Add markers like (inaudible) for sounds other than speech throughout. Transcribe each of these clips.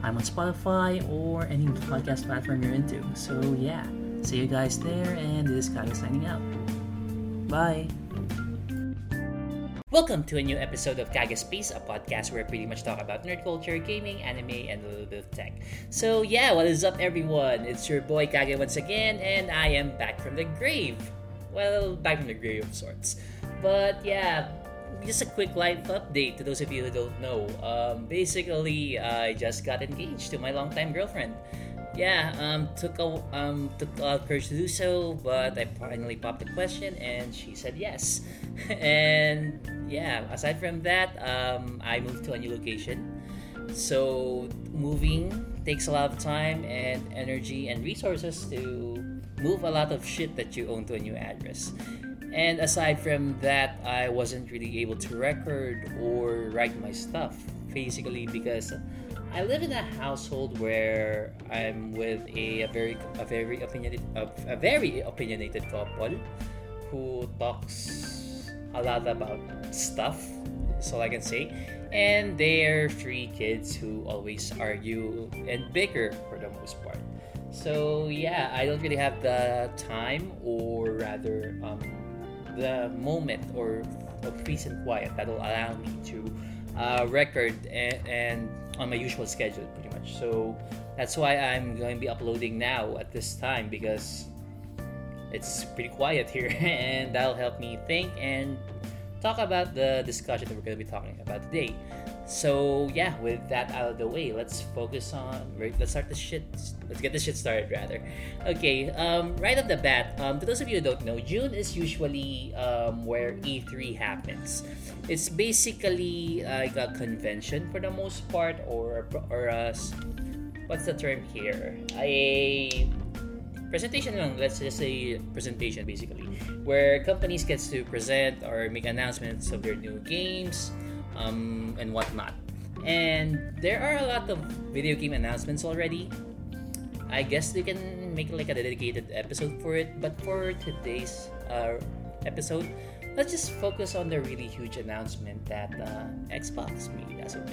I'm on Spotify or any podcast platform you're into. So yeah, see you guys there, and this guy is signing out. Bye. Welcome to a new episode of Kage Space, a podcast where I pretty much talk about nerd culture, gaming, anime, and a little bit of tech. So yeah, what is up everyone? It's your boy Kage once again, and I am back from the grave. Well, back from the grave of sorts. But yeah, just a quick life update to those of you who don't know. Um, basically, I just got engaged to my longtime girlfriend. Yeah, um, took a um, took a courage to do so, but I finally popped the question, and she said yes. (laughs) and yeah, aside from that, um, I moved to a new location. So moving takes a lot of time and energy and resources to move a lot of shit that you own to a new address. And aside from that, I wasn't really able to record or write my stuff, basically because I live in a household where I'm with a, a very a very opinionated a, a very opinionated couple who talks a lot about stuff. So I can say. And they're three kids who always argue and bicker for the most part. So yeah, I don't really have the time, or rather, um, the moment or of peace and quiet that will allow me to uh, record and, and, on my usual schedule pretty much. So that's why i'm going to be uploading now at this time because it's pretty quiet here (laughs) and that'll help me think and talk about the discussion that we're going to be talking about today so yeah, with that out of the way, let's focus on let's start the shit. Let's get the shit started rather. Okay, um, right off the bat, um, to those of you who don't know, June is usually um, where E3 happens. It's basically like a convention for the most part, or or a, what's the term here? A presentation. Let's just say presentation basically, where companies gets to present or make announcements of their new games um, and whatnot. And there are a lot of video game announcements already. I guess they can make like a dedicated episode for it, but for today's uh, episode, let's just focus on the really huge announcement that uh, Xbox made as of.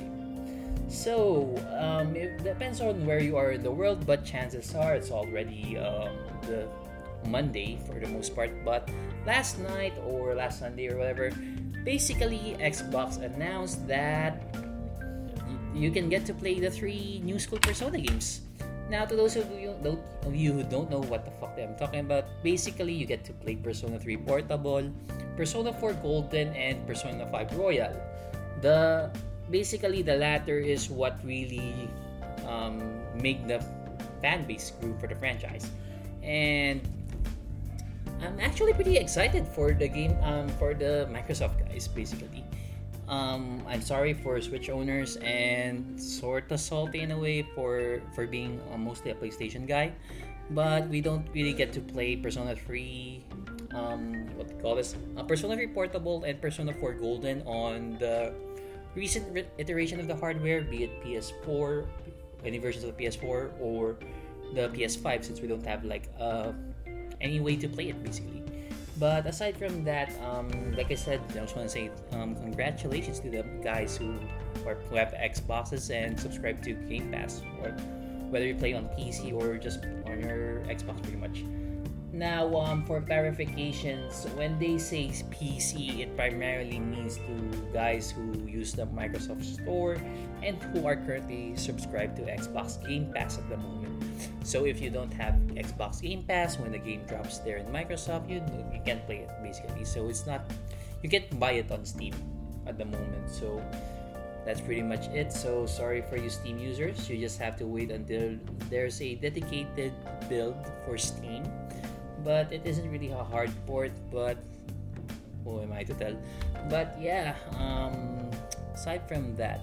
So, um, it depends on where you are in the world, but chances are it's already um, the Monday for the most part. But last night or last Sunday or whatever, basically Xbox announced that you can get to play the three new school Persona games. Now, to those of you, of you who don't know what the fuck I'm talking about, basically you get to play Persona 3 Portable, Persona 4 Golden, and Persona 5 Royal. The basically the latter is what really um, make the fan base group for the franchise, and I'm actually pretty excited for the game, um, for the Microsoft guys, basically. Um, I'm sorry for Switch owners and sort of salty in a way for for being uh, mostly a PlayStation guy, but we don't really get to play Persona 3, um, what they call this, uh, Persona 3 Portable and Persona 4 Golden on the recent re- iteration of the hardware, be it PS4, any versions of the PS4 or the PS5, since we don't have like a any way to play it basically. But aside from that, um, like I said, I just want to say um, congratulations to the guys who are who have Xboxes and subscribe to Game Pass, or whether you play on PC or just on your Xbox, pretty much. Now, um, for clarifications, when they say PC, it primarily means to guys who use the Microsoft Store and who are currently subscribed to Xbox Game Pass at the moment. So if you don't have Xbox Game Pass, when the game drops there in Microsoft, you you can't play it basically. So it's not you can't buy it on Steam at the moment. So that's pretty much it. So sorry for you Steam users. You just have to wait until there's a dedicated build for Steam but it isn't really a hard port but who am I to tell but yeah um, aside from that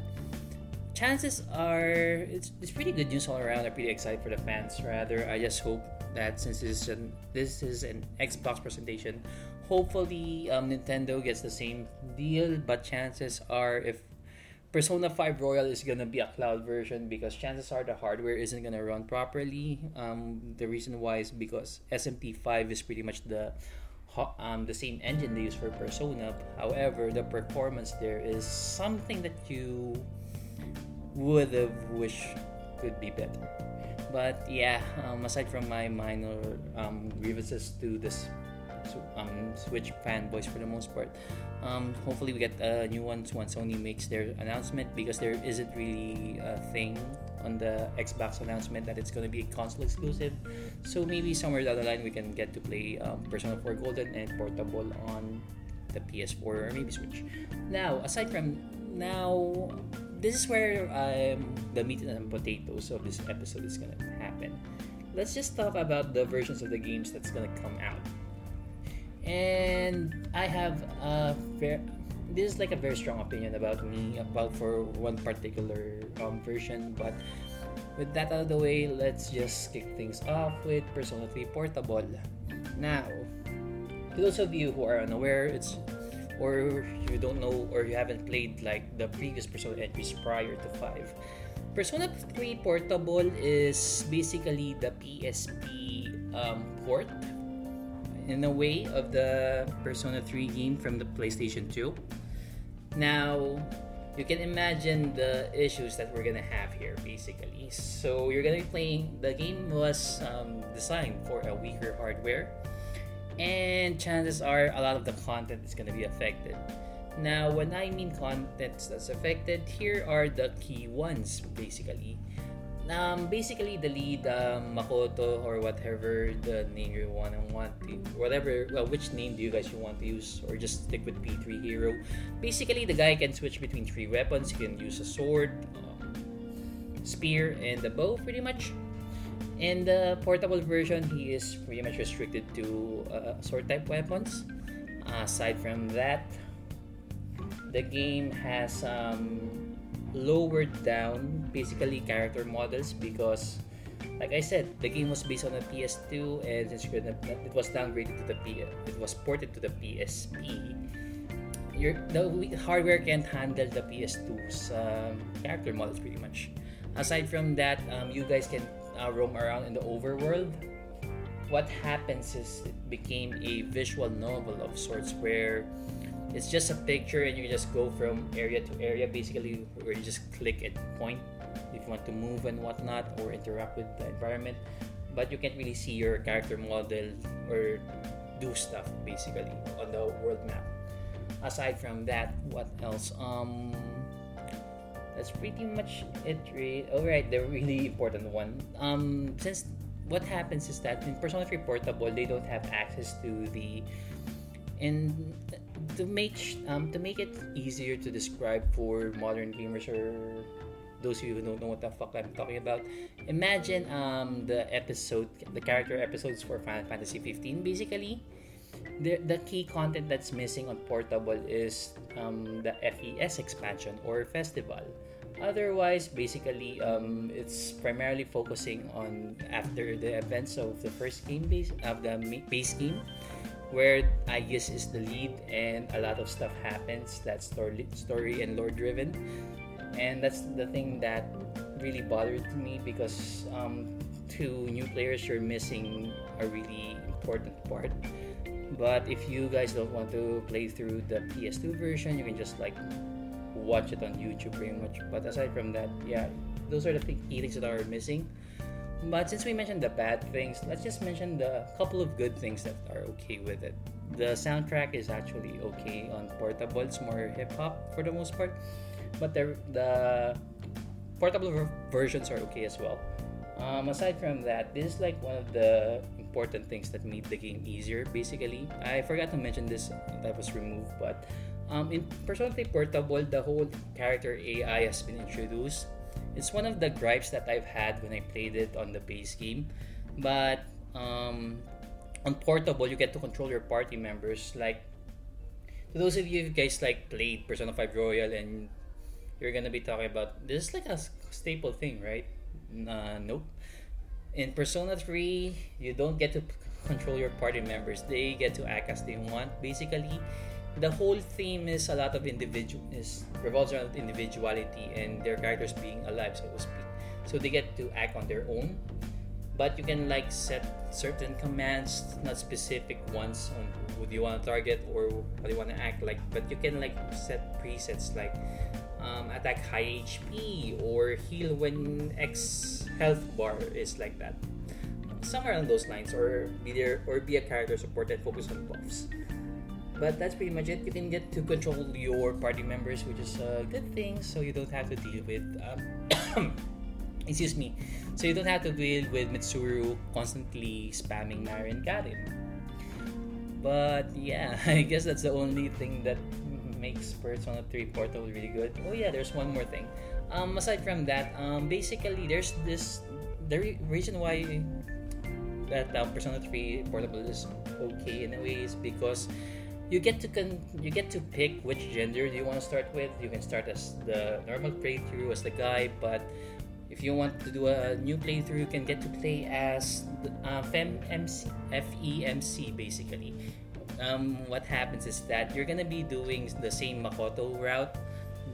chances are it's, it's pretty good news all around. I'm pretty excited for the fans. Rather, I just hope that since this is an, this is an Xbox presentation, hopefully um, Nintendo gets the same deal. But chances are, if Persona 5 Royal is gonna be a cloud version because chances are the hardware isn't gonna run properly. Um, the reason why is because SMT 5 is pretty much the um, the same engine they use for Persona. However, the performance there is something that you would have wished could be better. But yeah, um, aside from my minor um, grievances to this um, Switch fanboys for the most part, um, hopefully we get uh, new ones once Sony makes their announcement because there isn't really a thing on the Xbox announcement that it's going to be a console exclusive. So maybe somewhere down the line we can get to play um, Persona 4 Golden and portable on the PS4 or maybe Switch. Now, aside from now, this is where um, the meat and potatoes of this episode is gonna happen. Let's just talk about the versions of the games that's gonna come out. And I have a very this is like a very strong opinion about me about for one particular um, version, but with that out of the way, let's just kick things off with Persona 3 Portable. Now, to those of you who are unaware, it's or you don't know or you haven't played like the previous Persona entries prior to 5. Persona 3 Portable is basically the PSP um, port in a way of the Persona 3 game from the PlayStation 2. Now, you can imagine the issues that we're gonna have here basically. So, you're gonna be playing, the game was um, designed for a weaker hardware and chances are a lot of the content is going to be affected. Now, when I mean content that's affected, here are the key ones basically. Um, basically, the lead, um, Makoto, or whatever the name you want to want to, whatever, well, which name do you guys want to use, or just stick with P3 Hero. Basically, the guy can switch between three weapons. He can use a sword, um, spear, and a bow, pretty much. In the portable version, he is pretty much restricted to uh, sword type weapons. Aside from that, the game has um, lowered down basically character models because, like I said, the game was based on a PS2 and it was downgraded to the P, it was ported to the PSP. Your, the hardware can't handle the PS2's um, character models pretty much. Aside from that, um, you guys can uh, roam around in the overworld, what happens is it became a visual novel of sorts where it's just a picture and you just go from area to area basically where you just click and point if you want to move and whatnot or interact with the environment but you can't really see your character model or do stuff basically on the world map. Aside from that what else? Um that's pretty much it. Really. All right, the really important one. Um, since what happens is that in Persona 3 Portable, they don't have access to the and to make um, to make it easier to describe for modern gamers or those of you who don't know what the fuck I'm talking about, imagine um, the episode, the character episodes for Final Fantasy 15. Basically, the, the key content that's missing on Portable is um, the FES expansion or festival. Otherwise, basically, um, it's primarily focusing on after the events of the first game base of the base game, where I guess is the lead and a lot of stuff happens that's story, story and lore driven, and that's the thing that really bothered me because um, to new players you're missing a really important part. But if you guys don't want to play through the PS2 version, you can just like watch it on YouTube pretty much. But aside from that, yeah, those are the key things that are missing. But since we mentioned the bad things, let's just mention the couple of good things that are okay with it. The soundtrack is actually okay on portable. It's more hip hop for the most part, but the the portable versions are okay as well. Um, aside from that, this is like one of the important things that made the game easier. Basically, I forgot to mention this that was removed, but um, in Persona 3 Portable, the whole character AI has been introduced. It's one of the gripes that I've had when I played it on the base game. But um, on Portable, you get to control your party members. Like, to those of you guys like played Persona 5 Royal and you're gonna be talking about this is like a staple thing, right? Uh, nope. In Persona 3, you don't get to control your party members. They get to act as they want. Basically, the whole theme is a lot of individual is revolves around individuality and their characters being alive, so to speak. So they get to act on their own, but you can like set certain commands, not specific ones on who do you want to target or what do you want to act like. But you can like set presets like um, attack high HP or heal when X health bar is like that. Somewhere along those lines, or be there or be a character support and focus on buffs. But that's pretty much it. You can get to control your party members, which is a good thing, so you don't have to deal with. Um, (coughs) excuse me. So you don't have to deal with Mitsuru constantly spamming Marin Karin. But yeah, (laughs) I guess that's the only thing that makes Persona 3 Portal really good. Oh yeah, there's one more thing. Um, aside from that, um, basically there's this the re- reason why that uh, Persona 3 Portable is okay in a way is because you get to con- you get to pick which gender you want to start with. You can start as the normal playthrough as the guy, but if you want to do a new playthrough, you can get to play as uh, FEMC, FEMC basically. Um, what happens is that you're gonna be doing the same Makoto route,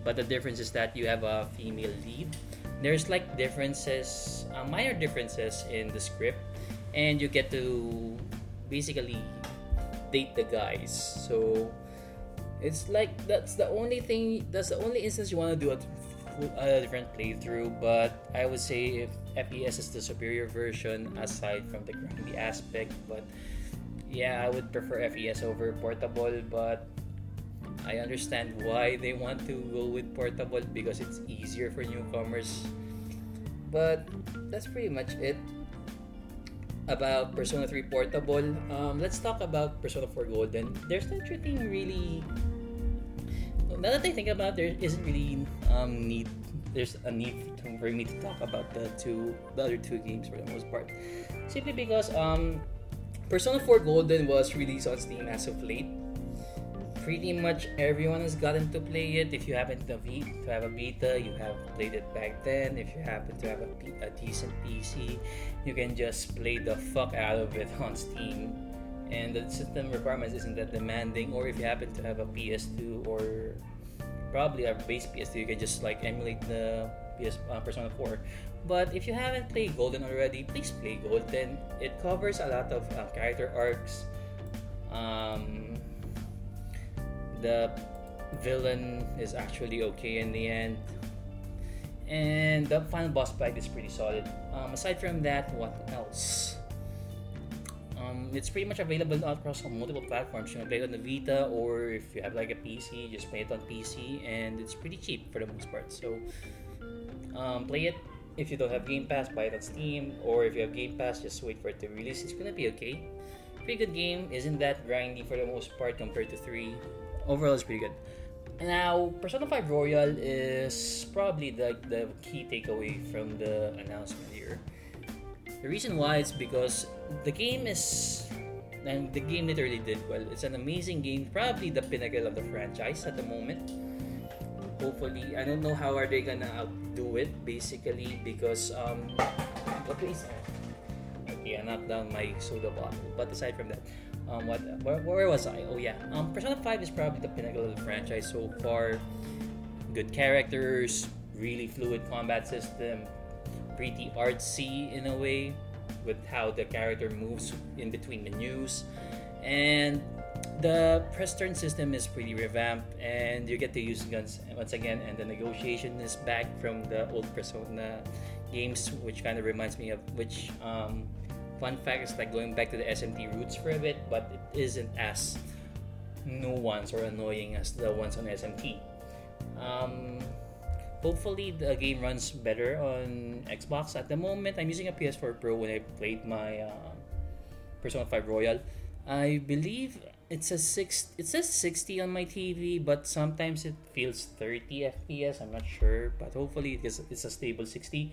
but the difference is that you have a female lead. There's like differences, uh, minor differences in the script, and you get to basically date the guys. So it's like that's the only thing. That's the only instance you want to do a, a different playthrough. But I would say if FES is the superior version aside from the grindy aspect. But yeah, I would prefer FES over portable. But I understand why they want to go with portable because it's easier for newcomers. But that's pretty much it about Persona 3 Portable. Um, let's talk about Persona 4 Golden. There's not anything really. Now that I think about, there isn't really um, need. There's a need for me to talk about the two, the other two games for the most part, simply because um, Persona 4 Golden was released on Steam as of late pretty much everyone has gotten to play it. If you happen to, have a Vita, you have played it back then. If you happen to have a, a decent PC, you can just play the fuck out of it on Steam. And the system requirements isn't that demanding. Or if you happen to have a PS2 or probably a base PS2, you can just like emulate the PS uh, Persona 4. But if you haven't played Golden already, please play Golden. It covers a lot of uh, character arcs. Um, the villain is actually okay in the end. And the final boss fight is pretty solid. Um, aside from that, what else? Um, it's pretty much available across multiple platforms. You can play it on the Vita, or if you have like a PC, just play it on PC, and it's pretty cheap for the most part. So, um, play it. If you don't have Game Pass, buy it on Steam, or if you have Game Pass, just wait for it to release. It's gonna be okay. Pretty good game. Isn't that grindy for the most part compared to three overall it's pretty good. Now, Persona 5 Royal is probably the, the key takeaway from the announcement here. The reason why is because the game is and the game literally did well. It's an amazing game, probably the pinnacle of the franchise at the moment. Hopefully, I don't know how are they gonna outdo it basically because um okay, I knocked down my soda bottle. But aside from that, um, what where, where was I? Oh yeah, um, Persona Five is probably the pinnacle of the franchise so far. Good characters, really fluid combat system, pretty artsy in a way with how the character moves in between menus, and the press turn system is pretty revamped and you get to use guns once again and the negotiation is back from the old persona games which kind of reminds me of which um, fun fact is like going back to the SMT roots for a bit, but it isn't as nuanced or annoying as the ones on SMT. Um, hopefully, the game runs better on Xbox. At the moment, I'm using a PS4 Pro when I played my uh, Persona 5 Royal. I believe it's a six. It says 60 on my TV, but sometimes it feels 30 FPS. I'm not sure, but hopefully it's, it's a stable 60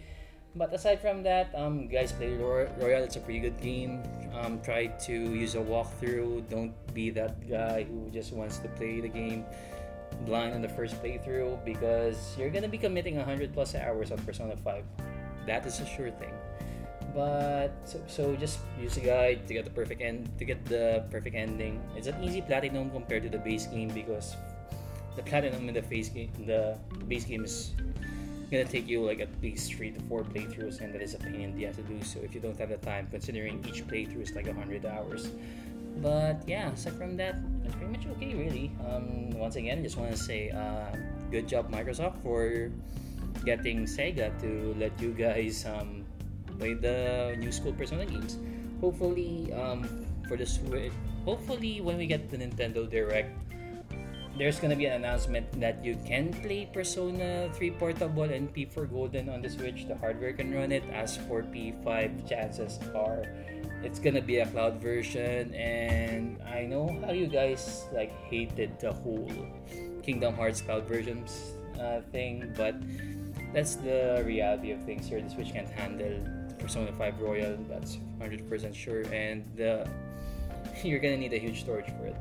but aside from that, um, guys, play Royal. It's a pretty good game. Um, try to use a walkthrough. Don't be that guy who just wants to play the game. blind on the first playthrough because you're gonna be committing 100 plus hours on Persona 5. That is a sure thing. But so, so just use a guide to get the perfect end to get the perfect ending. It's an easy platinum compared to the base game because the platinum in the base game the base game is gonna take you like at least three to four playthroughs and that is a pain in the ass to do so if you don't have the time considering each playthrough is like 100 hours. But yeah aside from that it's pretty much okay really. Um, once again just want to say uh, good job microsoft for getting sega to let you guys um, play the new school persona games. Hopefully um, for the switch hopefully when we get the nintendo direct there's gonna be an announcement that you can play Persona 3 Portable and P4 Golden on the Switch. The hardware can run it. As for P5, chances are it's gonna be a cloud version. And I know how you guys like hated the whole Kingdom Hearts cloud versions uh, thing, but that's the reality of things here. The Switch can't handle Persona 5 Royal. That's 100% sure, and uh, (laughs) you're gonna need a huge storage for it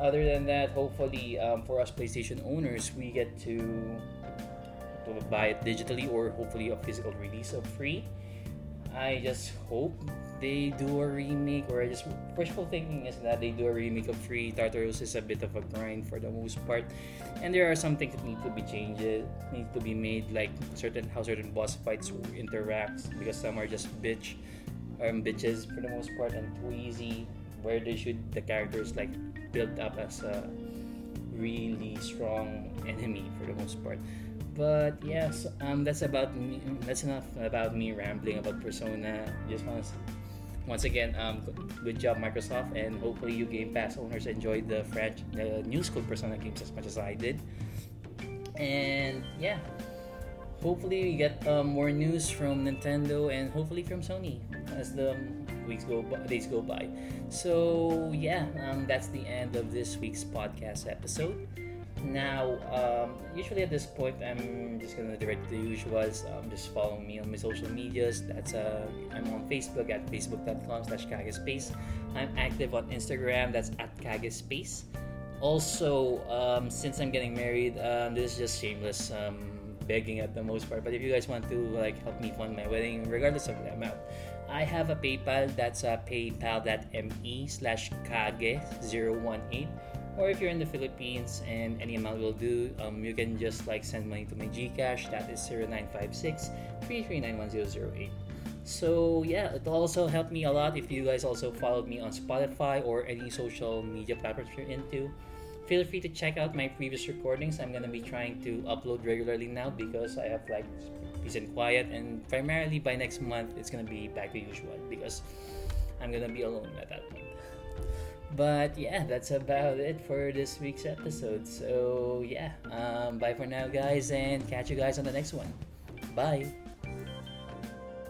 other than that, hopefully, um, for us PlayStation owners, we get to, buy it digitally or hopefully a physical release of free. I just hope they do a remake, or I just wishful thinking is that they do a remake of Free. Tartarus is a bit of a grind for the most part, and there are some things that need to be changed, need to be made, like certain how certain boss fights interact because some are just bitch, um, bitches for the most part and too easy. Where they should the characters like built up as a really strong enemy for the most part. But yes, um, that's about me. That's enough about me rambling about Persona. Just want to once again, um, good job Microsoft, and hopefully you Game Pass owners enjoyed the French, the new school Persona games as much as I did. And yeah, hopefully we get um, more news from Nintendo and hopefully from Sony as the weeks go by, days go by. So yeah, um, that's the end of this week's podcast episode. Now, um, usually at this point, I'm just gonna direct the usuals. Um, just follow me on my social medias. That's uh, I'm on Facebook at facebook.com/slash kagespace. I'm active on Instagram. That's at kagespace. Also, um, since I'm getting married, um, this is just shameless um, begging at the most part. But if you guys want to like help me fund my wedding, regardless of the amount, I have a PayPal. That's uh, paypal.me slash kage018. Or if you're in the Philippines and any amount will do, um, you can just like send money to my GCash. That is 0956 3391008. So yeah, it also helped me a lot if you guys also followed me on Spotify or any social media platforms you're into. Feel free to check out my previous recordings. I'm gonna be trying to upload regularly now because I have like peace and quiet. And primarily by next month, it's gonna be back to usual because I'm gonna be alone at that point. But yeah, that's about it for this week's episode. So yeah, um, bye for now, guys, and catch you guys on the next one. Bye.